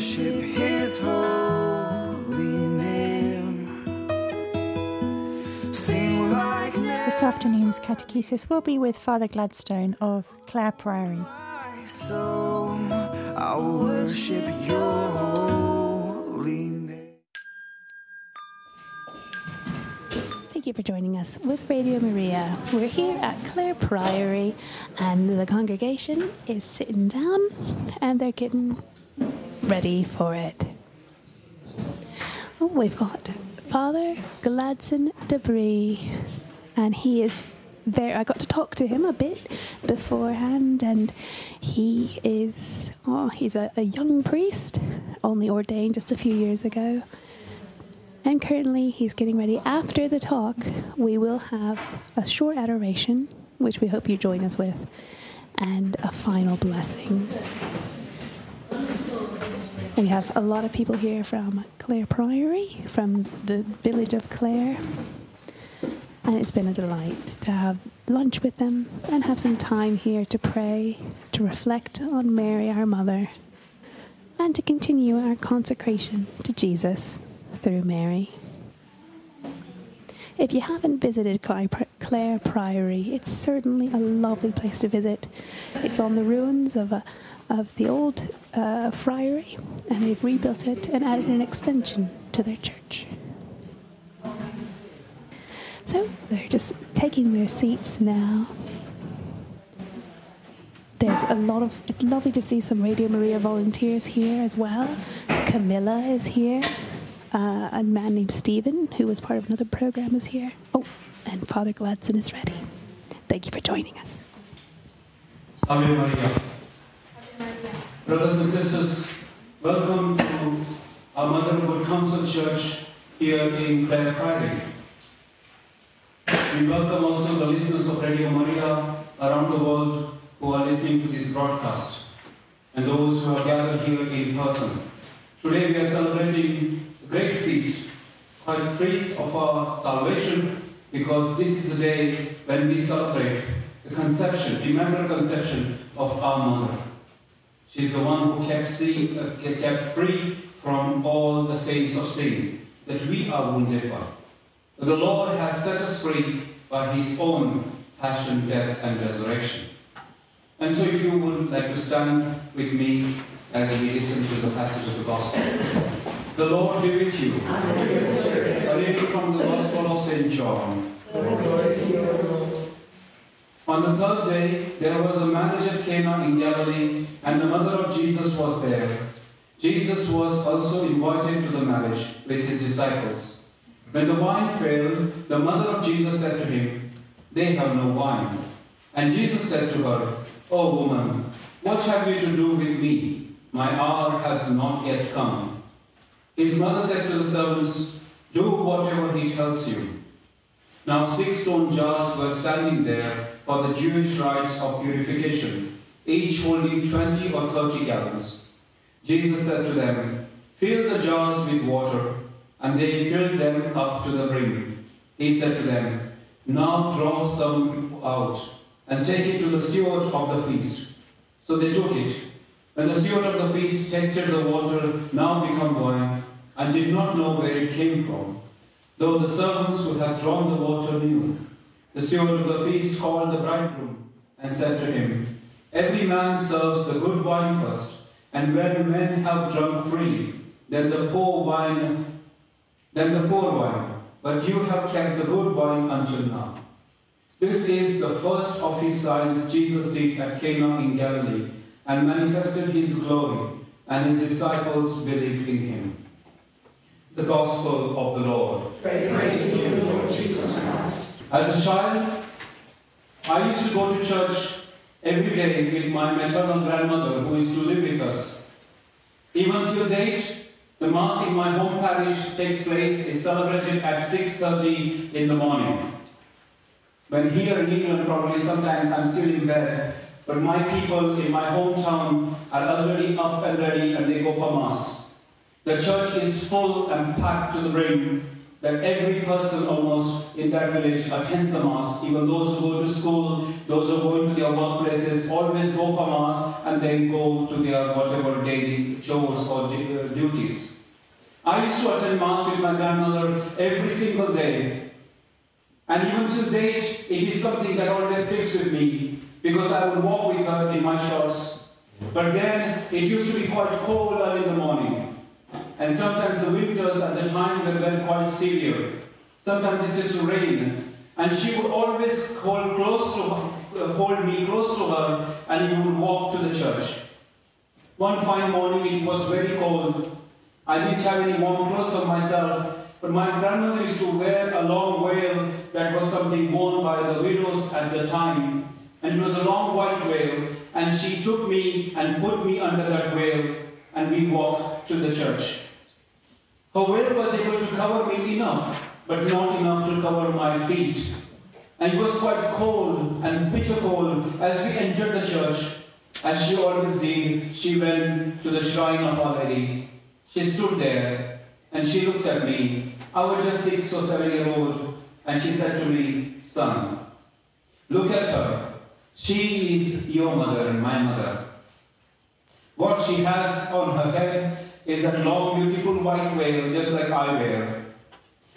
worship his holy name. Sing like This afternoon's catechesis will be with Father Gladson of Clare Priory. my soul. I'll worship your holy name. Thank you for joining us with Radio Maria. We're here at Clare Priory, and the congregation is sitting down and they're getting ready for it. Oh, we've got Father Gladson Debris, and he is there. I got to talk to him a bit beforehand, and he is oh, he's a, a young priest, only ordained just a few years ago. And currently, he's getting ready. After the talk, we will have a short adoration, which we hope you join us with, and a final blessing. We have a lot of people here from Clare Priory, from the village of Clare, and it's been a delight to have lunch with them and have some time here to pray, to reflect on Mary, our mother, and to continue our consecration to Jesus through Mary. If you haven't visited Clare Priory, it's certainly a lovely place to visit. It's on the ruins of a of the old uh, friary, and they've rebuilt it and added an extension to their church. So they're just taking their seats now. There's a lot of. It's lovely to see some Radio Maria volunteers here as well. Camilla is here. Uh, a man named Stephen, who was part of another program, is here. Oh, and Father Gladson is ready. Thank you for joining us. Ave Maria. Brothers and sisters, welcome to our Motherhood Council Church here in Clare Priory. We welcome also the listeners of Radio Maria around the world who are listening to this broadcast and those who are gathered here in person. Today we are celebrating a great feast, called Feast of our Salvation, because this is a day when we celebrate the conception, Immaculate Conception of our Mother. She's the one who kept, uh, kept free from all the stains of sin that we are wounded by. The Lord has set us free by His own passion, death, and resurrection. And so, if you would like to stand with me as we listen to the passage of the Gospel. The Lord be with you. A reading from the Gospel of St. John. On the third day, there was a marriage at Cana in Galilee, and the mother of Jesus was there. Jesus was also invited to the marriage with his disciples. When the wine failed, the mother of Jesus said to him, They have no wine. And Jesus said to her, O woman, what have you to do with me? My hour has not yet come. His mother said to the servants, Do whatever he tells you. Now six stone jars were standing there for the Jewish rites of purification, each holding 20 or 30 gallons. Jesus said to them, Fill the jars with water, and they filled them up to the brim. He said to them, Now draw some out, and take it to the steward of the feast. So they took it. When the steward of the feast tasted the water, now become wine, and did not know where it came from, though the servants who had drawn the water knew. The steward of the feast called the bridegroom and said to him, Every man serves the good wine first, and when men have drunk freely, then the poor wine, then the poor wine. But you have kept the good wine until now. This is the first of his signs Jesus did at Cana in Galilee, and manifested his glory, and his disciples believed in him. The Gospel of the Lord. As a child, I used to go to church every day with my maternal grandmother who to live with us. Even till date, the Mass in my home parish takes place, is celebrated at 6.30 in the morning. When here in England, probably sometimes I'm still in bed, but my people in my hometown are already up and ready and they go for Mass. The church is full and packed to the brim that every person almost in that village attends the Mass, even those who go to school, those who go into their workplaces, always go for Mass and then go to their whatever daily chores or uh, duties. I used to attend Mass with my grandmother every single day. And even to date, it is something that always sticks with me because I would walk with her in my shorts. But then it used to be quite cold early in the morning. And sometimes the winters at the time were very quite severe. Sometimes it just to rain. And she would always hold close to uh, hold me close to her and we would walk to the church. One fine morning it was very cold. I didn't have any warm clothes on myself, but my grandmother used to wear a long veil that was something worn by the widows at the time. And it was a long white veil, and she took me and put me under that veil, and we walked to the church. Her veil was able to cover me enough, but not enough to cover my feet. And it was quite cold and bitter cold as we entered the church. As she always did, she went to the shrine of Our Lady. She stood there and she looked at me. I was just six or seven years old, and she said to me, Son, look at her. She is your mother and my mother. What she has on her head is a long, beautiful white veil, just like I wear.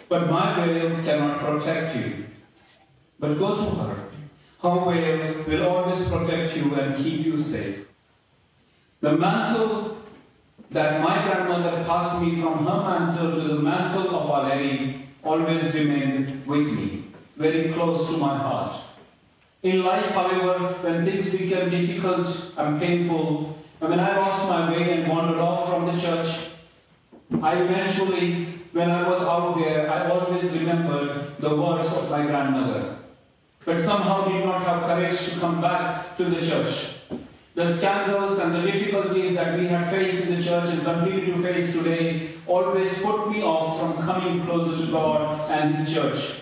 But my veil cannot protect you. But go to her. Her veil will always protect you and keep you safe. The mantle that my grandmother passed me from her mantle to the mantle of Our Lady always remained with me, very close to my heart. In life, however, when things became difficult and painful, when I lost my way and wandered off from the church, I eventually, when I was out there, I always remembered the words of my grandmother, but somehow did not have courage to come back to the church. The scandals and the difficulties that we have faced in the church and continue to face today always put me off from coming closer to God and His church.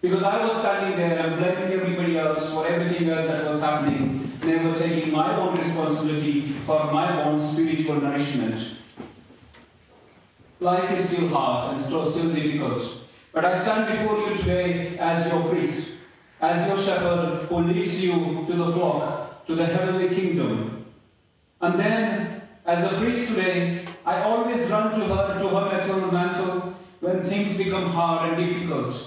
Because I was standing there and blaming everybody else for everything else that was happening, never taking my own responsibility for my own spiritual nourishment. Life is still hard and still, still difficult. But I stand before you today as your priest, as your shepherd who leads you to the flock, to the heavenly kingdom. And then, as a priest today, I always run to her, to her maternal mantle when things become hard and difficult.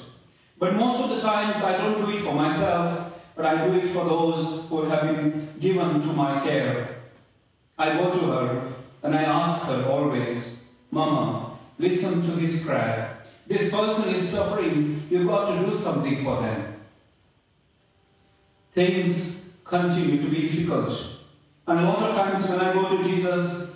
But most of the times I don't do it for myself, but I do it for those who have been given to my care. I go to her and I ask her always, Mama, listen to this prayer. This person is suffering. You've got to do something for them. Things continue to be difficult. And a lot of times when I go to Jesus,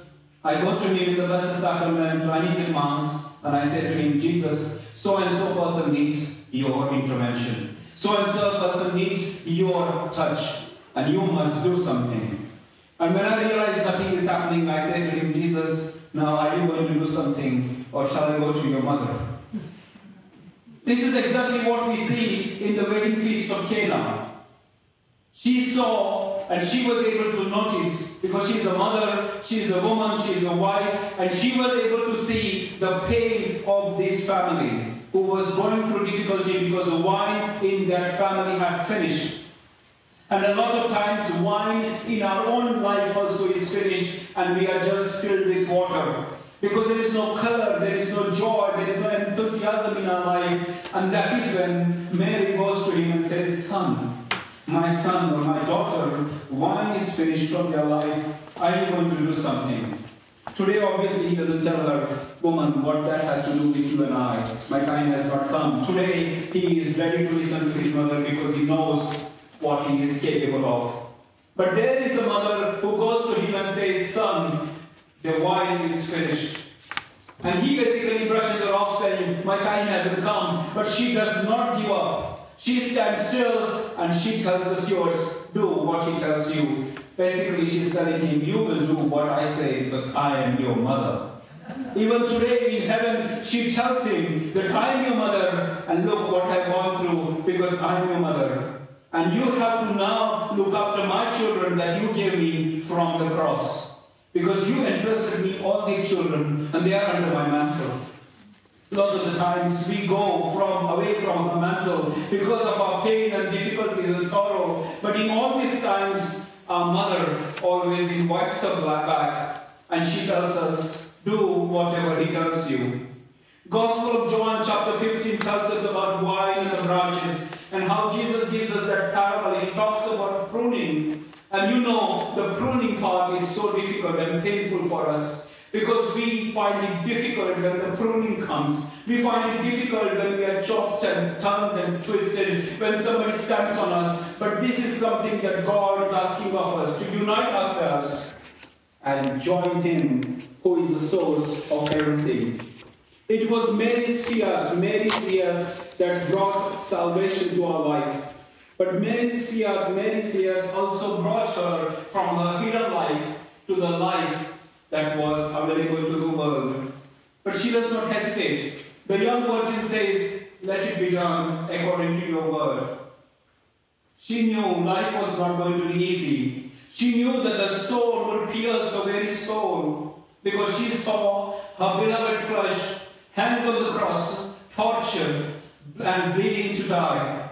I go to him in the Blessed Sacrament, I need in Mass, and I say to him, Jesus, so and so person needs your intervention. So and so person needs your touch, and you must do something. And when I realize nothing is happening, I say to him, Jesus, now are you going to do something, or shall I go to your mother? This is exactly what we see in the wedding feast of Cana. She saw and she was able to notice because she's a mother, she's a woman, she's a wife, and she was able to see the pain of this family who was going through difficulty because wine in their family had finished. And a lot of times, wine in our own life also is finished, and we are just filled with water. Because there is no color, there is no joy, there is no enthusiasm in our life. And that is when Mary goes to him and says, Son, my son or my daughter, wine is finished from your life. Are you going to do something? Today, obviously, he doesn't tell her, woman, what that has to do with you and I. My time has not come. Today, he is ready to listen to his mother because he knows what he is capable of. But there is a mother who goes to him and says, Son, the wine is finished. And he basically brushes her off, saying, My time hasn't come. But she does not give up. She stands still and she tells the stewards, Do what he tells you. Basically, she's telling him, You will do what I say because I am your mother. Even today in heaven, she tells him that I am your mother and look what I've gone through because I am your mother. And you have to now look after my children that you gave me from the cross. Because you entrusted me all these children and they are under my mantle. A lot of the times we go from away from our mantle because of our pain and difficulties and sorrow. But in all these times, our mother always invites us back and she tells us, do whatever he tells you. Gospel of John chapter 15 tells us about wine and the branches and how Jesus gives us that parable. He talks about pruning. And you know, the pruning part is so difficult and painful for us because we find it difficult when the pruning comes. We find it difficult when we are chopped and turned and twisted, when somebody stands on us. But this is something that God is asking of us to unite ourselves and join Him, who is the source of everything. It was Mary's fiat, Mary's tears that brought salvation to our life. But Mary's fear, Mary's tears also brought her from her hidden life to the life that was to the world. But she does not hesitate. The young virgin says, Let it be done according to your word. She knew life was not going to be easy. She knew that the soul would pierce her very soul because she saw her beloved flesh hanged on the cross, tortured, and bleeding to die.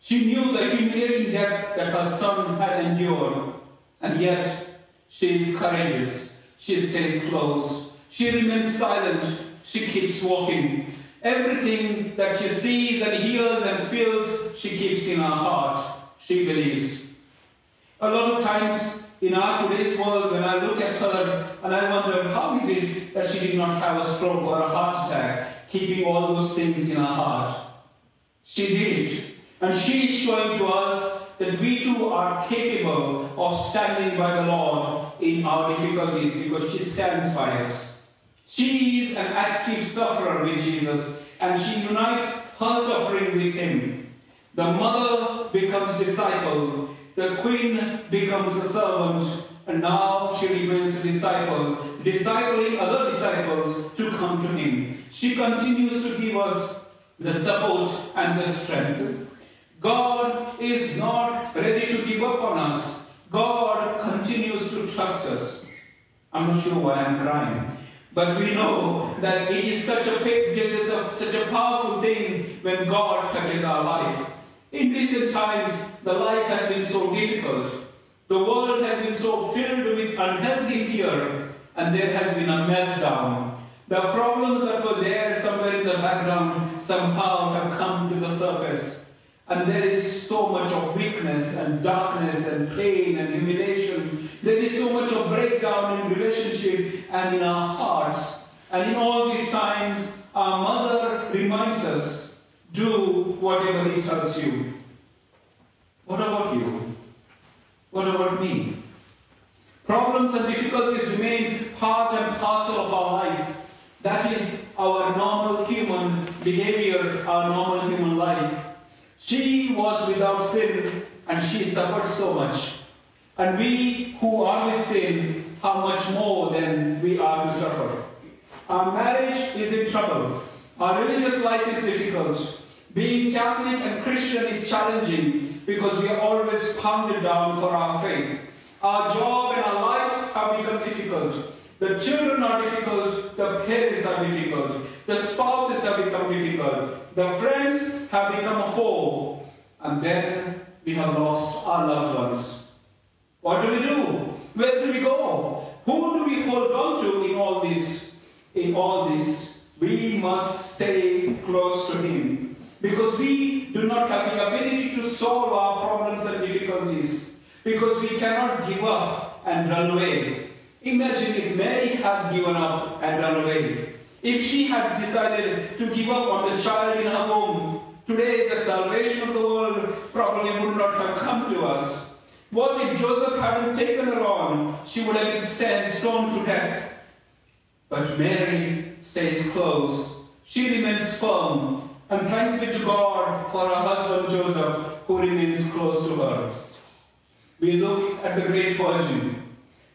She knew the humiliating death that her son had endured, and yet she is courageous. She stays close. She remains silent. She keeps walking. Everything that she sees and hears and feels, she keeps in her heart. She believes. A lot of times in our today's world, when I look at her and I wonder, how is it that she did not have a stroke or a heart attack, keeping all those things in her heart? She did. And she is showing to us that we too are capable of standing by the Lord in our difficulties because she stands by us. She is an active sufferer with Jesus and she unites her suffering with him. The mother becomes disciple, the queen becomes a servant, and now she remains a disciple, discipling other disciples to come to him. She continues to give us the support and the strength. God is not ready to give up on us. God continues to trust us. I'm not sure why I'm crying. But we know that it is such a it is a, such a powerful thing when God touches our life. In recent times, the life has been so difficult. The world has been so filled with unhealthy fear, and there has been a meltdown. The problems that were there somewhere in the background somehow have come to the surface. And there is so much of weakness and darkness and pain and humiliation. There is so much of breakdown in relationship and in our hearts. And in all these times, our mother reminds us, do whatever he tells you. What about you? What about me? Problems and difficulties remain part and parcel of our life. That is our normal human behavior, our normal human life. She was without sin and she suffered so much. And we who are with sin, how much more than we are to suffer. Our marriage is in trouble. Our religious life is difficult. Being Catholic and Christian is challenging because we are always pounded down for our faith. Our job and our lives have become difficult. The children are difficult, the parents are difficult, the spouses have become difficult, the friends have become a foe, and then we have lost our loved ones. What do we do? Where do we go? Who do we hold on to in all this? In all this, we must stay close to Him because we do not have the ability to solve our problems and difficulties because we cannot give up and run away. Imagine if Mary had given up and run away. If she had decided to give up on the child in her womb, today the salvation of the world probably would not have come to us. What if Joseph hadn't taken her on? She would have been stoned to death. But Mary stays close. She remains firm. And thanks be to God for her husband Joseph, who remains close to her. We look at the great Virgin,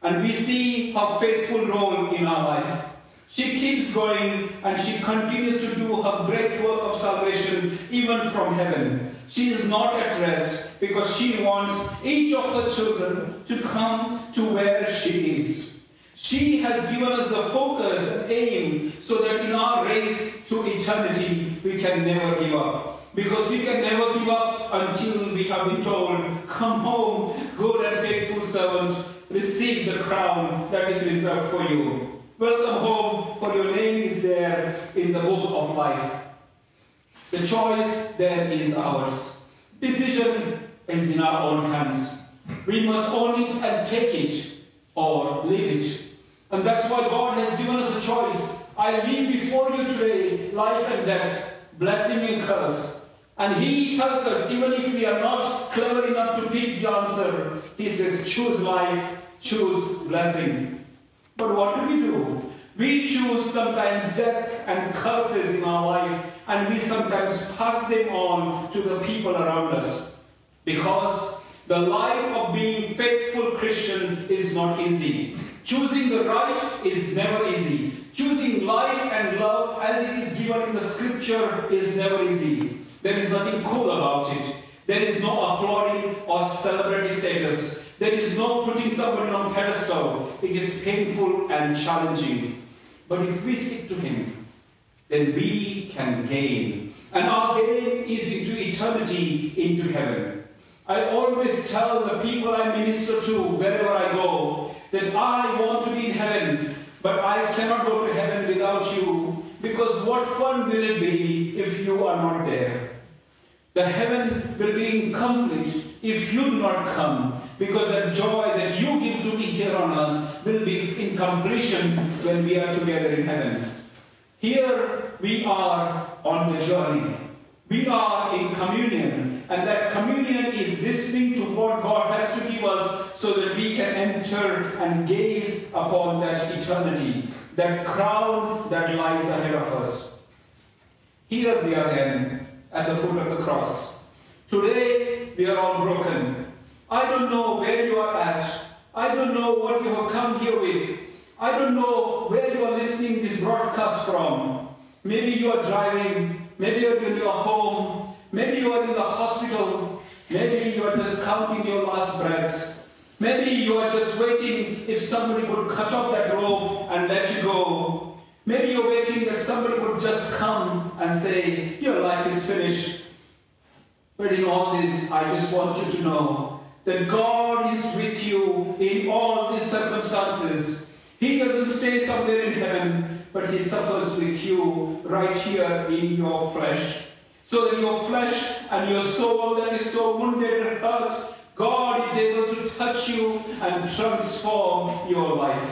and we see her faithful role in our life. She keeps going and she continues to do her great work of salvation even from heaven. She is not at rest because she wants each of her children to come to where she is. She has given us the focus and aim so that in our race to eternity we can never give up. Because we can never give up until we have been told, Come home, good and faithful servant, receive the crown that is reserved for you. Welcome home, for your name is there in the book of life. The choice then is ours. Decision is in our own hands. We must own it and take it or leave it. And that's why God has given us a choice. I leave before you today life and death, blessing and curse. And He tells us, even if we are not clever enough to pick the answer, He says, choose life, choose blessing. But what do we do? We choose sometimes death and curses in our life, and we sometimes pass them on to the people around us. Because the life of being faithful Christian is not easy. Choosing the right is never easy. Choosing life and love as it is given in the scripture is never easy. There is nothing cool about it. There is no applauding or celebrity status. There is no putting someone on pedestal. It is painful and challenging. But if we stick to Him, then we can gain. And our gain is into eternity, into heaven. I always tell the people I minister to wherever I go that I want to be in heaven, but I cannot go to heaven without you. Because what fun will it be if you are not there? The heaven will be incomplete if you do not come, because the joy that you give to me here on earth will be in completion when we are together in heaven. Here we are on the journey. We are in communion, and that communion is listening to what God has to give us so that we can enter and gaze upon that eternity, that crown that lies ahead of us. Here we are then at the foot of the cross. Today we are all broken. I don't know where you are at. I don't know what you have come here with. I don't know where you are listening this broadcast from. Maybe you are driving, maybe you're in your home, maybe you are in the hospital, maybe you are just counting your last breaths. Maybe you are just waiting if somebody would cut off that rope and let you go. Maybe you're waiting that somebody would just come and say, Your life is finished. But in all this, I just want you to know that God is with you in all these circumstances. He doesn't stay somewhere in heaven, but He suffers with you right here in your flesh. So that your flesh and your soul that is so wounded and hurt, God is able to touch you and transform your life.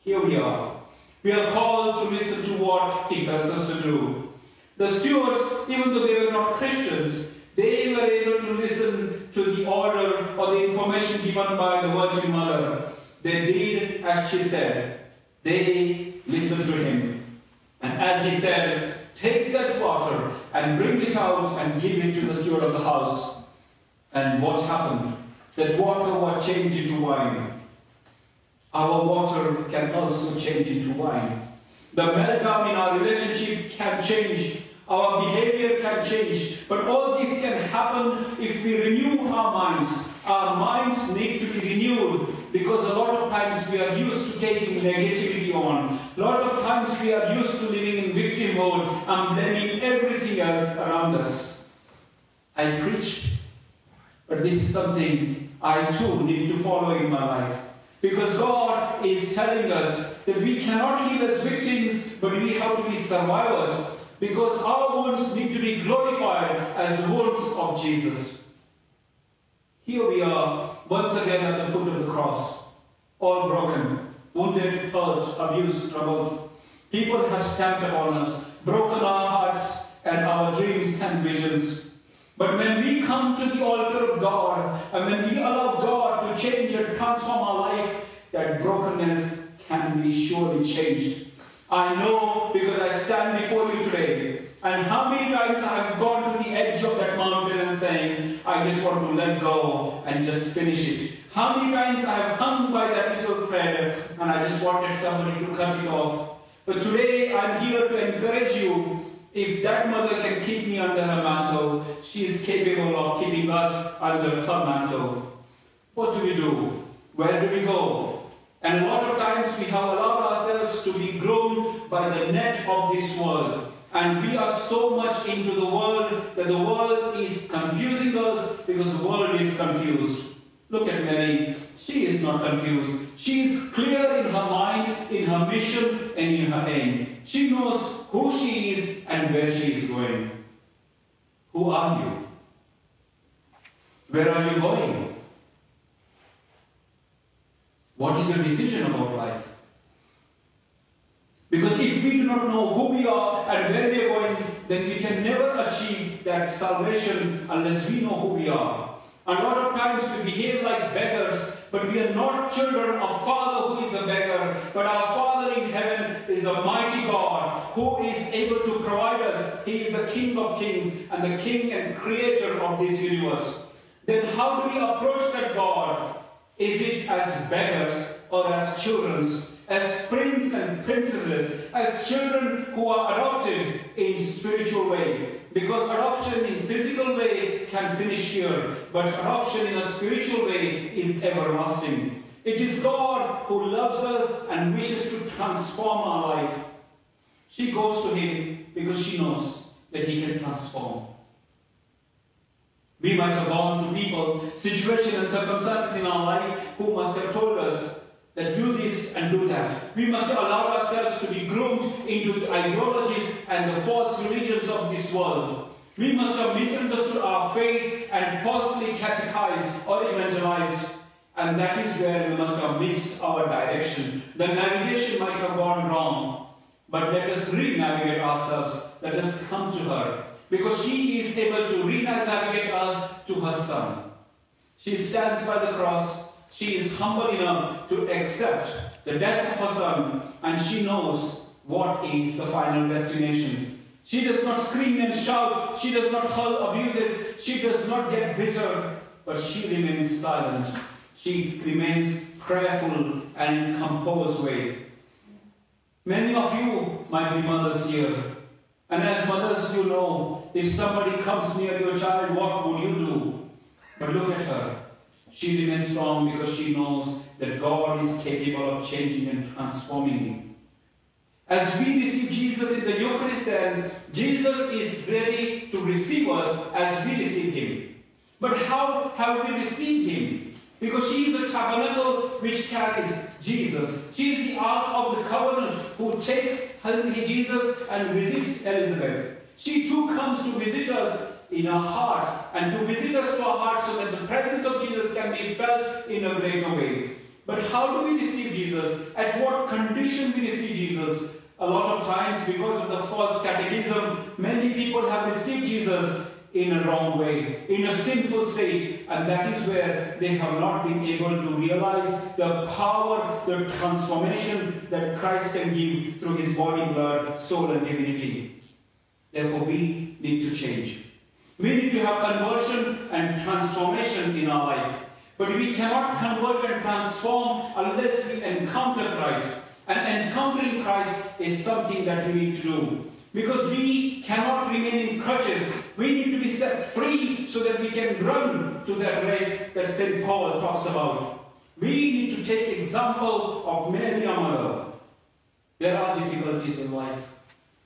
Here we are. We are called to listen to what He tells us to do. The stewards, even though they were not Christians, they were able to listen to the order or the information given by the Virgin Mother. They did as she said. They listened to Him. And as He said, take that water and bring it out and give it to the steward of the house. And what happened? That water was changed into wine. Our water can also change into wine. The meltdown in our relationship can change. Our behavior can change. But all this can happen if we renew our minds. Our minds need to be renewed because a lot of times we are used to taking negativity on. A lot of times we are used to living in victim mode and blaming everything else around us. I preached, but this is something I too need to follow in my life. Because God is telling us that we cannot live as victims, but we have to be survivors. Because our wounds need to be glorified as the wounds of Jesus. Here we are, once again at the foot of the cross, all broken, wounded, hurt, abused, troubled. People have stamped upon us, broken our hearts and our dreams and visions. But when we come to the altar of God, and when we allow God to change and transform our life, that brokenness can be surely changed. I know because I stand before you today. And how many times I have gone to the edge of that mountain and saying, I just want to let go and just finish it. How many times I have hung by that little thread and I just wanted somebody to cut it off. But today I'm here to encourage you if that mother can keep me under her mantle, she is capable of keeping us under her mantle. What do we do? Where do we go? And a lot of times we have allowed ourselves to be groomed by the net of this world. And we are so much into the world that the world is confusing us because the world is confused. Look at Mary. She is not confused. She is clear in her mind, in her mission, and in her aim. She knows who she is and where she is going. Who are you? Where are you going? What is your decision about life? Because if we do not know who we are and where we are going, then we can never achieve that salvation unless we know who we are. A lot of times we behave like beggars, but we are not children of Father who is a beggar, but our Father in heaven is a mighty God who is able to provide us. He is the King of kings and the King and Creator of this universe. Then how do we approach that God? Is it as beggars or as children? As princes and princesses, as children who are adopted in spiritual way. Because adoption in physical way can finish here, but adoption in a spiritual way is everlasting. It is God who loves us and wishes to transform our life. She goes to him because she knows that he can transform. We might have gone to people, situations and circumstances in our life who must have told us that do this and do that. We must allow ourselves to be groomed into the ideologies and the false religions of this world. We must have misunderstood our faith and falsely catechized or evangelized. And that is where we must have missed our direction. The navigation might have gone wrong. But let us re-navigate ourselves. Let us come to her. Because she is able to re-navigate us to her son. She stands by the cross. She is humble enough to accept the death of her son. And she knows what is the final destination. She does not scream and shout. She does not hurl abuses. She does not get bitter. But she remains silent. She remains prayerful and composed way. Many of you might be mothers here. And as mothers, you know, if somebody comes near your child, what would you do? But look at her. She remains strong because she knows that God is capable of changing and transforming him. As we receive Jesus in the Eucharist, then Jesus is ready to receive us as we receive him. But how have we received him? Because she is the tabernacle which carries Jesus. She is the ark of the covenant who takes Jesus and visits Elizabeth. She too comes to visit us in our hearts and to visit us to our hearts so that the presence of Jesus can be felt in a greater way. But how do we receive Jesus? At what condition we receive Jesus? A lot of times, because of the false catechism, many people have received Jesus in a wrong way, in a sinful state, and that is where they have not been able to realize the power, the transformation that Christ can give through his body, blood, soul, and divinity. Therefore, we need to change. We need to have conversion and transformation in our life. But we cannot convert and transform unless we encounter Christ. And encountering Christ is something that we need to do. Because we cannot remain in crutches. We need to be set free so that we can run to that race that St. Paul talks about. We need to take example of Mary our mother. There are difficulties in life.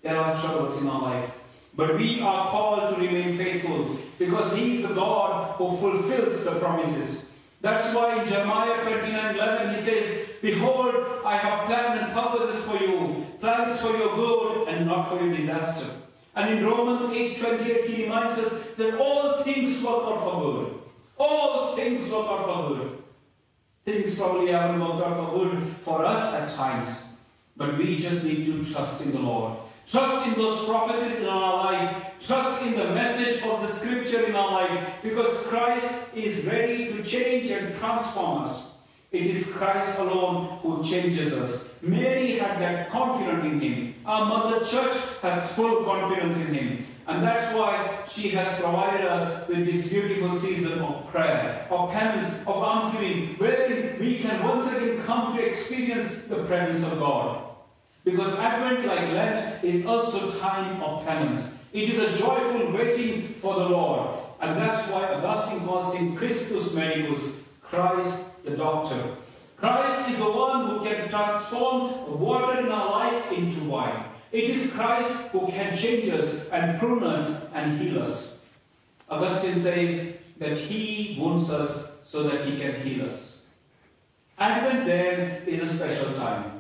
There are troubles in our life. But we are called to remain faithful because He is the God who fulfills the promises. That's why in Jeremiah 29 11 He says, Behold, I have plans and purposes for you, plans for your good and not for your disaster. And in Romans 8 28, He reminds us that all things work out for good. All things work out for good. Things probably haven't worked out for good for us at times. But we just need to trust in the Lord. Trust in those prophecies in our life. Trust in the message of the scripture in our life. Because Christ is ready to change and transform us. It is Christ alone who changes us. Mary had that confidence in him. Our mother church has full confidence in him. And that's why she has provided us with this beautiful season of prayer, of penance, of almsgiving, wherein we can once again come to experience the presence of God. Because Advent, like Lent, is also time of penance. It is a joyful waiting for the Lord. And that's why Augustine calls him Christus Medicus, Christ the doctor. Christ is the one who can transform water in our life into wine. It is Christ who can change us and prune us and heal us. Augustine says that he wounds us so that he can heal us. Advent then is a special time.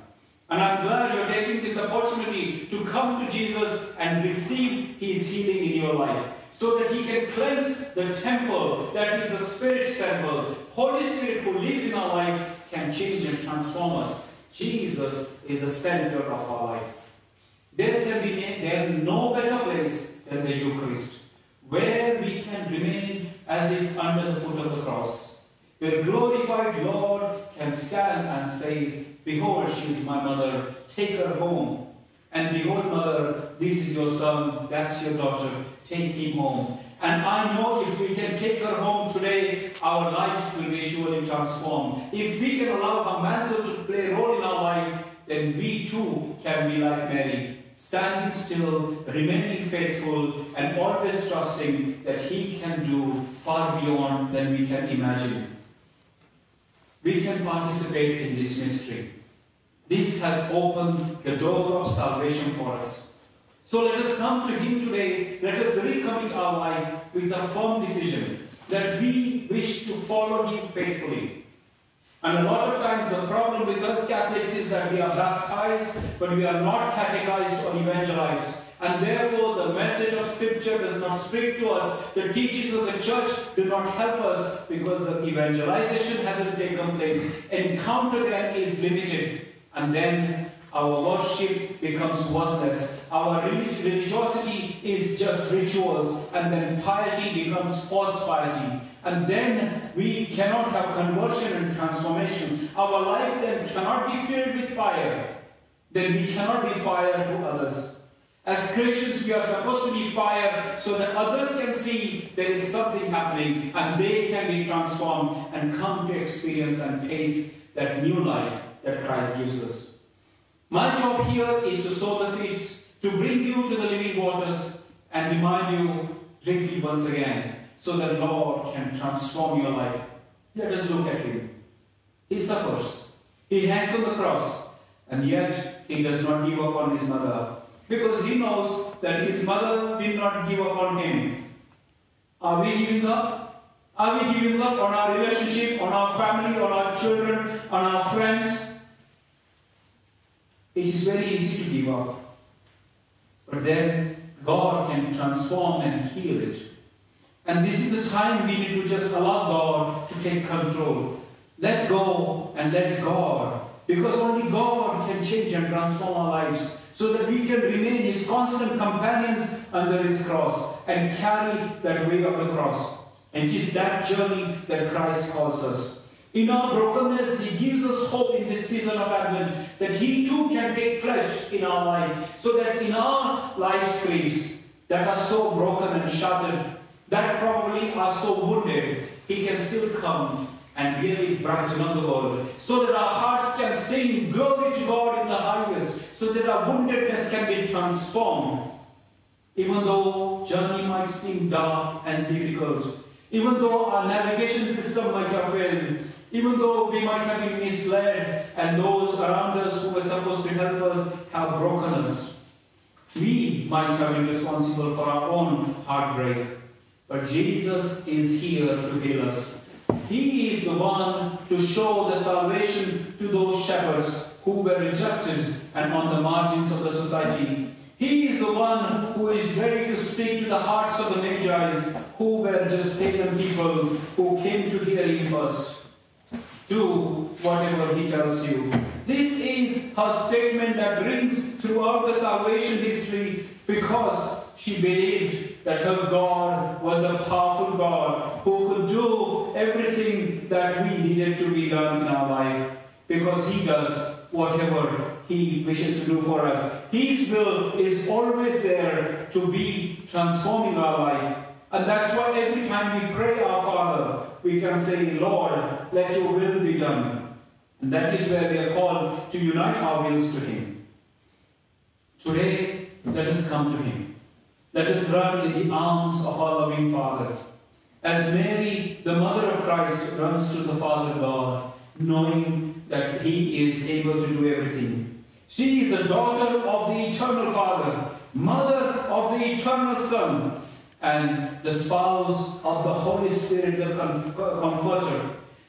And I'm glad you're taking this opportunity to come to Jesus and receive his healing in your life so that he can cleanse the temple that is the Spirit's temple. Holy Spirit who lives in our life can change and transform us. Jesus is the center of our life. There can be there no better place than the Eucharist, where we can remain as if under the foot of the cross. Where glorified Lord can stand and says, Behold, she is my mother, take her home. And behold, mother, this is your son, that's your daughter, take him home. And I know if we can take her home today, our lives will be surely transformed. If we can allow her mantle to play a role in our life, then we too can be like Mary, standing still, remaining faithful, and always trusting that He can do far beyond than we can imagine. We can participate in this mystery. This has opened the door of salvation for us. So let us come to Him today. Let us recommit our life with a firm decision that we wish to follow Him faithfully. And a lot of times the problem with us Catholics is that we are baptized, but we are not catechized or evangelized. And therefore, the message of Scripture does not speak to us. The teachings of the church do not help us because the evangelization hasn't taken place. Encounter then is limited. And then our worship becomes worthless. Our relig- religiosity is just rituals, and then piety becomes false piety. And then we cannot have conversion and transformation. Our life then cannot be filled with fire. Then we cannot be fire to others. As Christians, we are supposed to be fire so that others can see there is something happening and they can be transformed and come to experience and taste that new life that Christ gives us. My job here is to sow the seeds, to bring you to the living waters and remind you, drink it once again, so that Lord can transform your life. Let us look at Him. He suffers. He hangs on the cross, and yet He does not give up on His mother. Because He knows that His mother did not give up on Him. Are we giving up? Are we giving up on our relationship, on our family, on our children, on our friends? It is very easy to give up. But then God can transform and heal it. And this is the time we need to just allow God to take control. Let go and let God. Because only God can change and transform our lives so that we can remain His constant companions under His cross and carry that weight of the cross. And it is that journey that Christ calls us. In our brokenness, He gives us hope in this season of Advent that He too can take flesh in our life, so that in our life streams that are so broken and shattered, that probably are so wounded, He can still come and really brighten up the world, so that our hearts can sing glory to God in the highest, so that our woundedness can be transformed. Even though journey might seem dark and difficult, even though our navigation system might have failed, even though we might have been misled and those around us who were supposed to help us have broken us, we might have been responsible for our own heartbreak. But Jesus is here to heal us. He is the one to show the salvation to those shepherds who were rejected and on the margins of the society. He is the one who is ready to speak to the hearts of the Magi's who were just pagan people who came to hear him first. Do whatever he tells you. This is her statement that rings throughout the salvation history because she believed that her God was a powerful God who could do everything that we needed to be done in our life because he does whatever he wishes to do for us. His will is always there to be transforming our life. And that's why every time we pray our Father, we can say, Lord, let your will be done. And that is where we are called to unite our wills to Him. Today, let us come to Him. Let us run in the arms of our loving Father. As Mary, the mother of Christ, runs to the Father God, knowing that He is able to do everything. She is a daughter of the eternal Father, mother of the eternal Son, and the spouse of the Holy Spirit, the Comforter.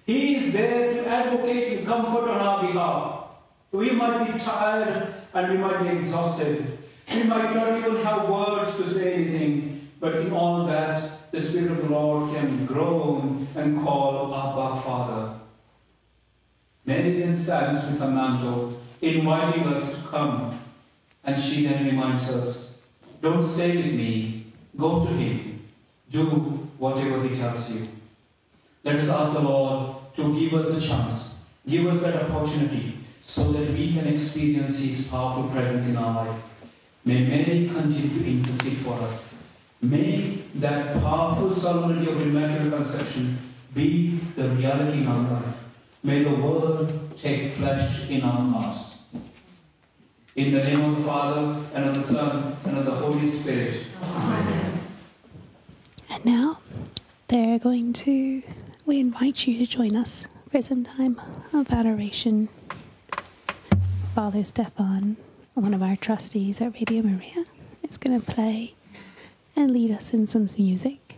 He is there to advocate and comfort on our behalf. We might be tired and we might be exhausted. We might not even have words to say anything, but in all that, the Spirit of the Lord can groan and call Abba Father. Mary then stands with her mantle, inviting us to come, and she then reminds us, Don't stay with me, go to Him, do whatever He tells you. Let us ask the Lord to give us the chance, give us that opportunity, so that we can experience His powerful presence in our life. May Mary continue to intercede for us. May that powerful solemnity of Immaculate Conception be the reality in our life. May the Word take flesh in our hearts. In the name of the Father, and of the Son, and of the Holy Spirit. And now they're going to, we invite you to join us for some time of adoration. Father Stefan, one of our trustees at Radio Maria, is going to play and lead us in some music.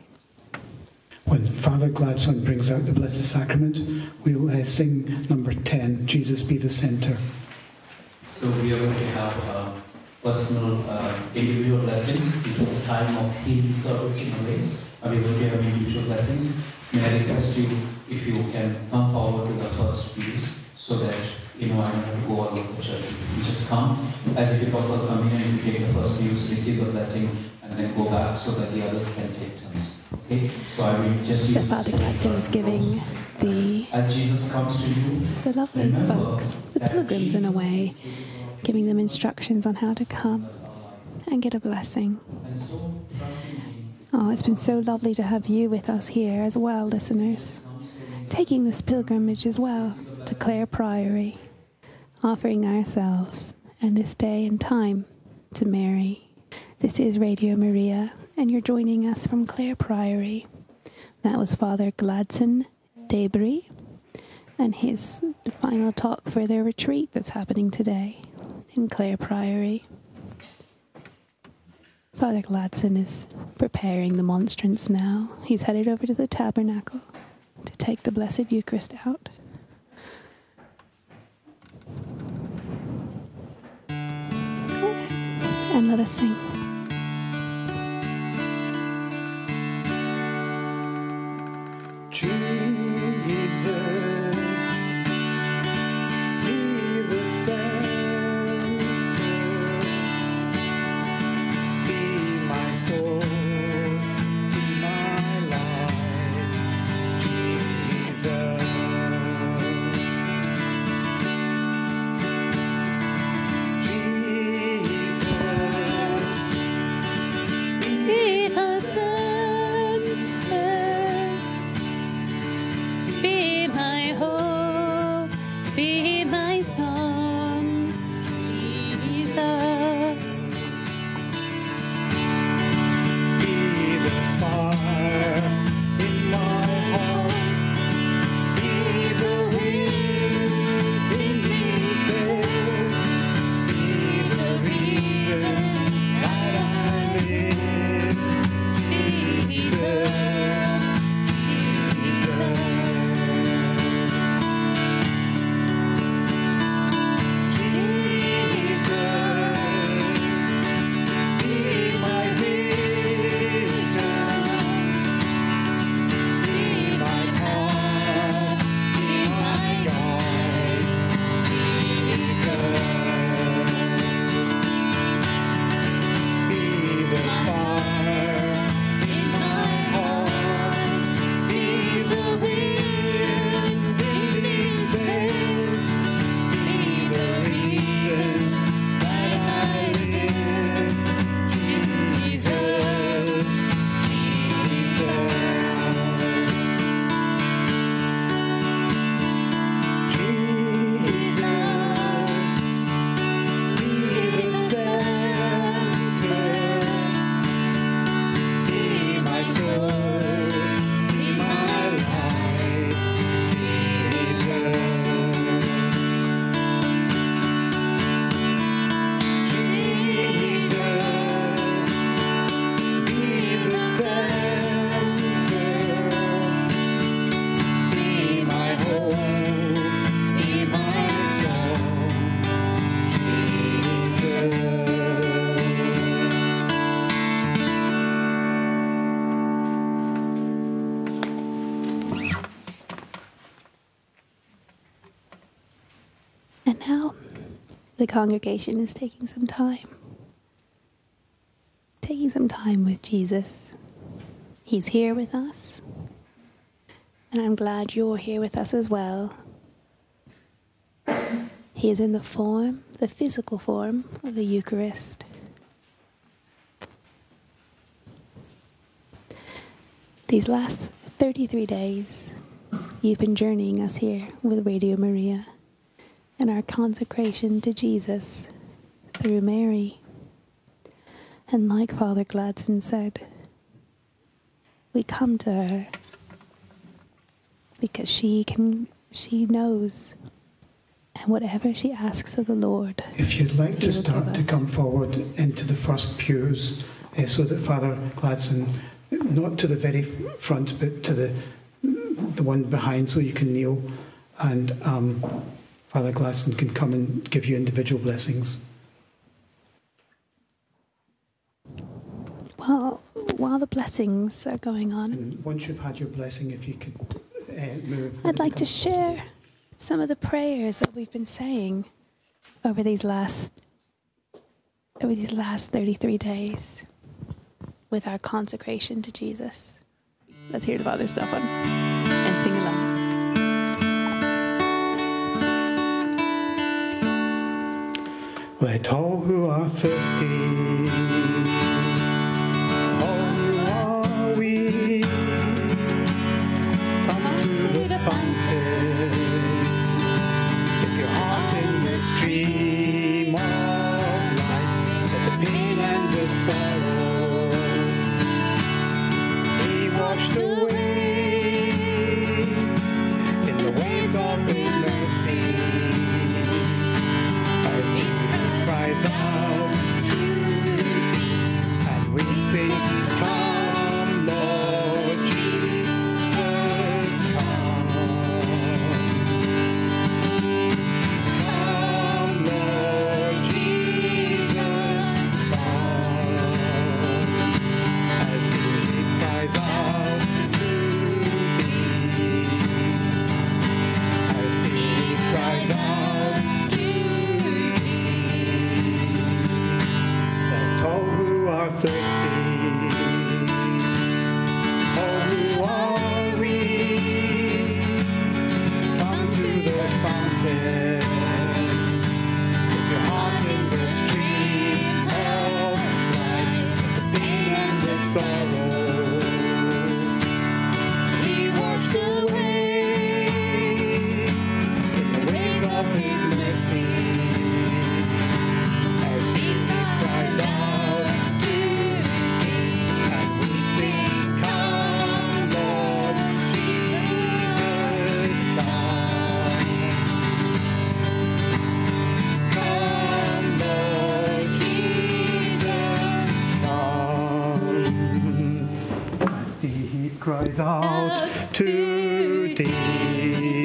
When Father Gladson brings out the Blessed Sacrament, we'll uh, sing number 10, Jesus be the Centre. So we are going to have uh, personal, uh, individual blessings. It is a time of healing service in a way. And we're going to have individual blessings. May I request you, if you can come forward to the first pews, so that you know I don't have to go all over the church. You just come as if you a typical communion, you take the first pews, receive the blessing, and then go back so that the others can take turns. Okay? So I will just use Father Gladson is giving the, As Jesus comes to you, the lovely folks, the pilgrims in a way, is able to giving them instructions on how to come and get a blessing. Oh, it's been so lovely to have you with us here as well, listeners. Taking this pilgrimage as well to Clare Priory, offering ourselves and this day and time to Mary. This is Radio Maria, and you're joining us from Clare Priory. That was Father Gladson Dabre and his final talk for their retreat that's happening today in Clare Priory. Father Gladson is preparing the monstrance now. He's headed over to the tabernacle to take the Blessed Eucharist out. And let us sing. Congregation is taking some time. Taking some time with Jesus. He's here with us. And I'm glad you're here with us as well. He is in the form, the physical form of the Eucharist. These last 33 days, you've been journeying us here with Radio Maria and our consecration to Jesus through Mary. And like Father Gladson said, we come to her because she can she knows and whatever she asks of the Lord. If you'd like to start to come forward into the first pews, uh, so that Father Gladson, not to the very front, but to the the one behind, so you can kneel, and um, Father Gladson can come and give you individual blessings. Well, while the blessings are going on, And once you've had your blessing, if you could uh, move. I'd like to share some of the prayers that we've been saying over these last over these last 33 days with our consecration to Jesus. Let's hear the Father's stuff on Let all who are thirsty, out to thee,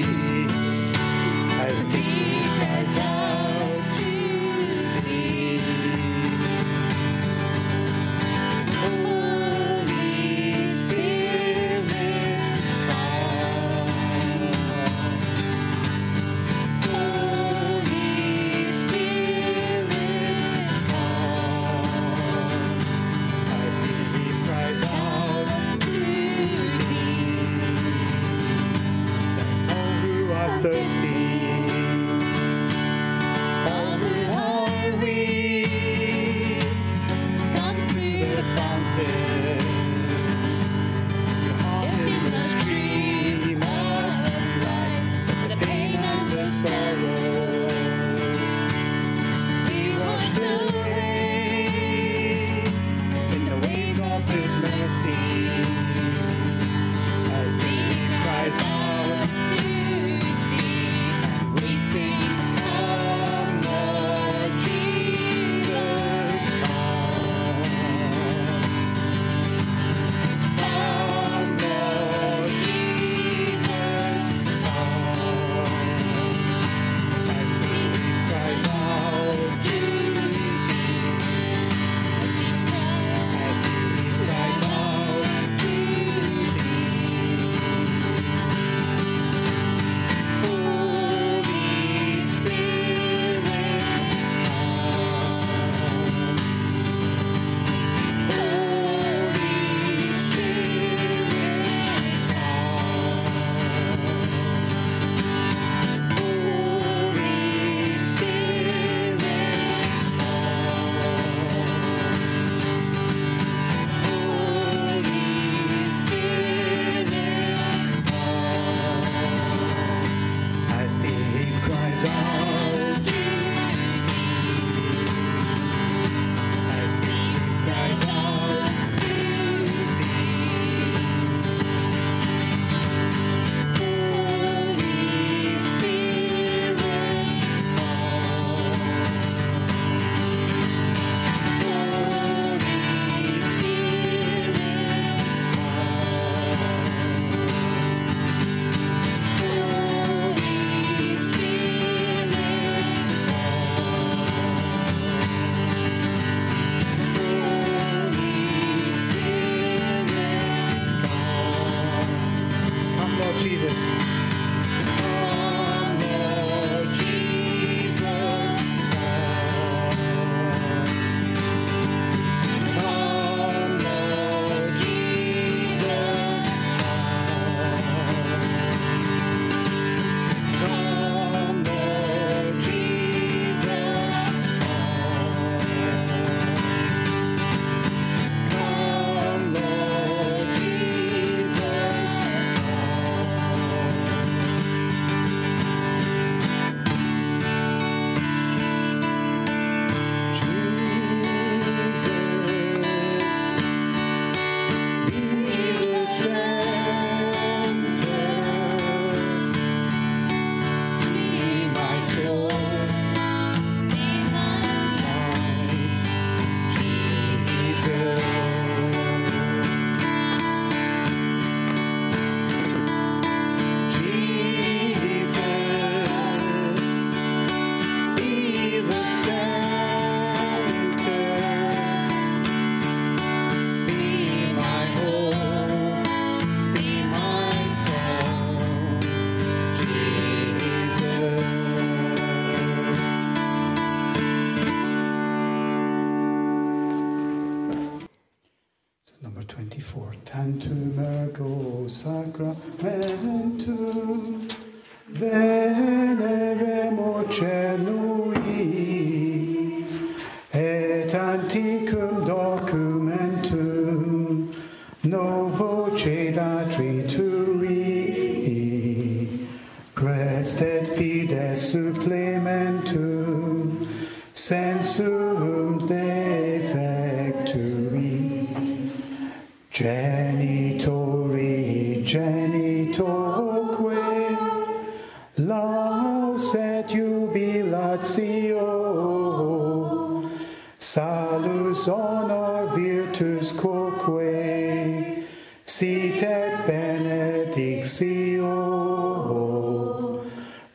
salus honor virtus quoque sit et benedictio.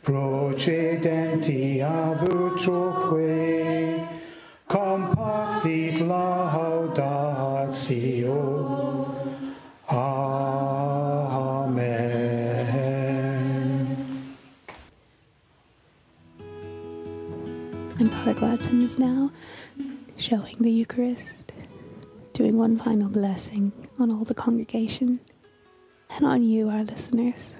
Procedenti ab utroque Gladson is now showing the Eucharist, doing one final blessing on all the congregation and on you, our listeners.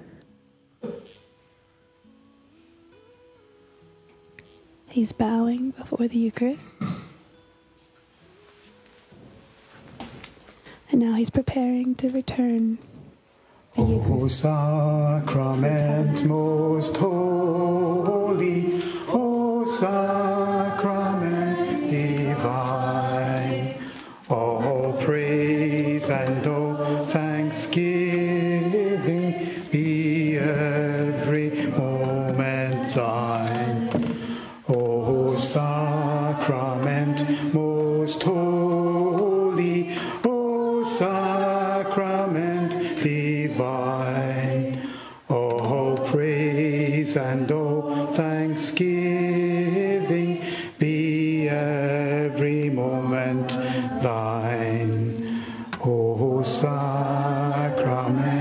He's bowing before the Eucharist. And now he's preparing to return O sacrament most holy, O sacrament sacrament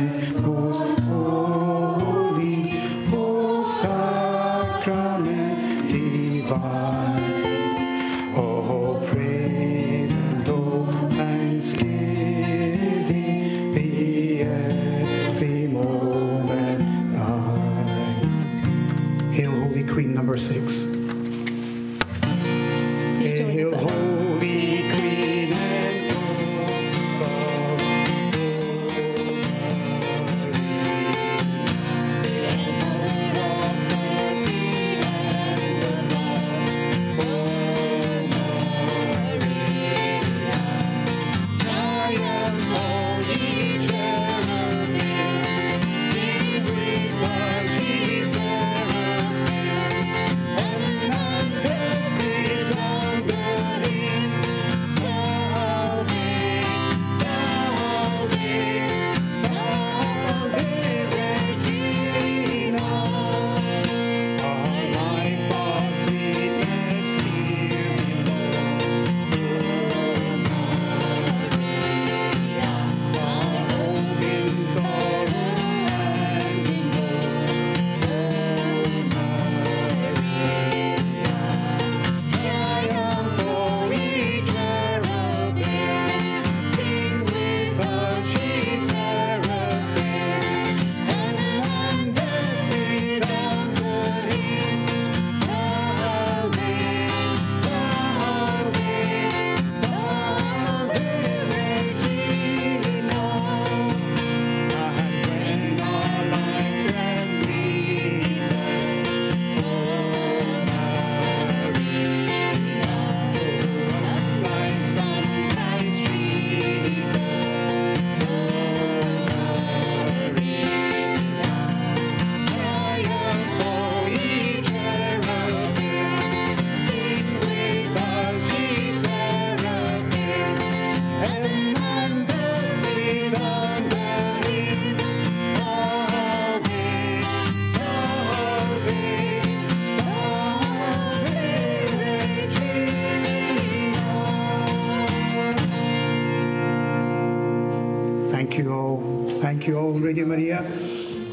Maria.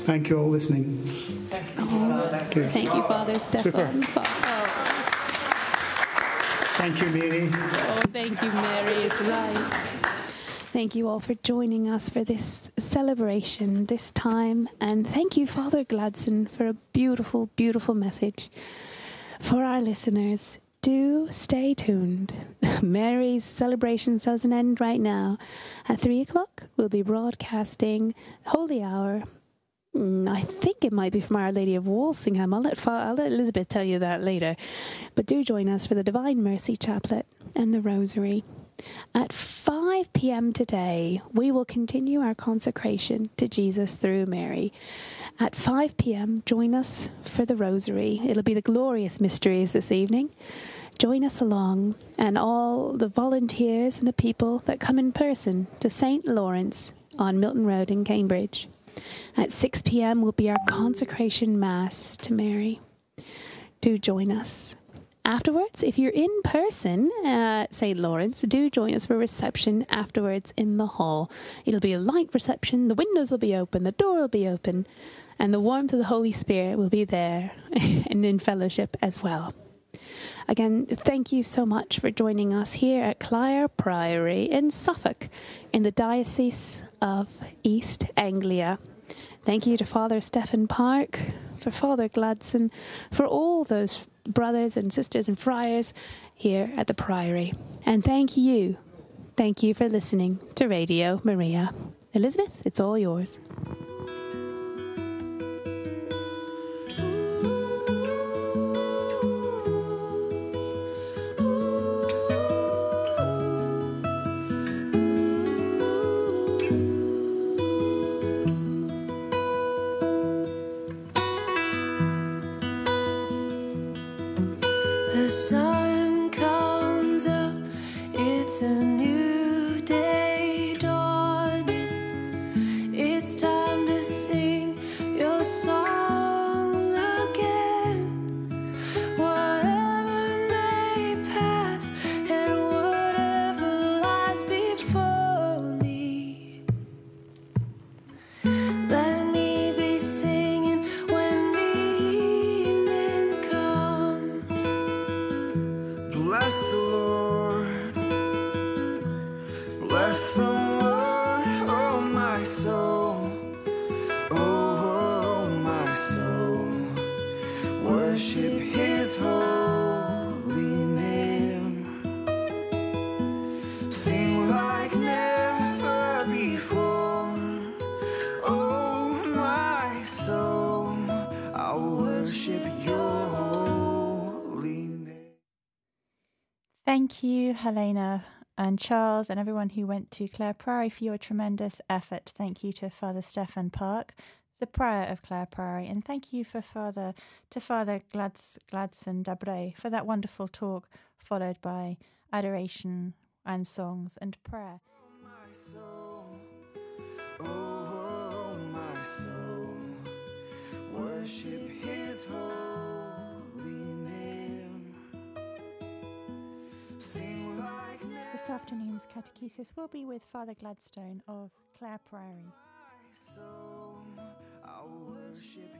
Thank you all listening. Thank you. Thank you, Father Stefan. Fa- oh. Thank you, Mary. Oh, thank you, Mary. It's right. Thank you all for joining us for this celebration this time. And thank you, Father Gladson, for a beautiful, beautiful message. For our listeners, do stay tuned. Mary's celebration doesn't end right now. At three o'clock, we'll be broadcasting Holy Hour. Mm, I think it might be from Our Lady of Walsingham. I'll let, I'll let Elizabeth tell you that later. But do join us for the Divine Mercy Chaplet and the Rosary. At 5 p.m. today, we will continue our consecration to Jesus through Mary. At 5 p.m., join us for the Rosary. It'll be the glorious mysteries this evening. Join us along and all the volunteers and the people that come in person to St. Lawrence on Milton Road in Cambridge. At 6 p.m. will be our consecration Mass to Mary. Do join us. Afterwards, if you're in person at St. Lawrence, do join us for reception afterwards in the hall. It'll be a light reception, the windows will be open, the door will be open, and the warmth of the Holy Spirit will be there and in fellowship as well. Again, thank you so much for joining us here at Clare Priory in Suffolk, in the Diocese of East Anglia. Thank you to Father Stephen Park, for Father Gladson, for all those brothers and sisters and friars here at the Priory. And thank you, thank you for listening to Radio Maria. Elizabeth, it's all yours. You, Helena and Charles, and everyone who went to Clare Priory for your tremendous effort. Thank you to Father Stephen Park, the prior of Clare Priory, and thank you for Father to Father Glads, Gladson Dabre for that wonderful talk, followed by adoration and songs and prayer. Oh. Worship his This afternoon's catechesis will be with Father Gladson of Clare Priory. I worship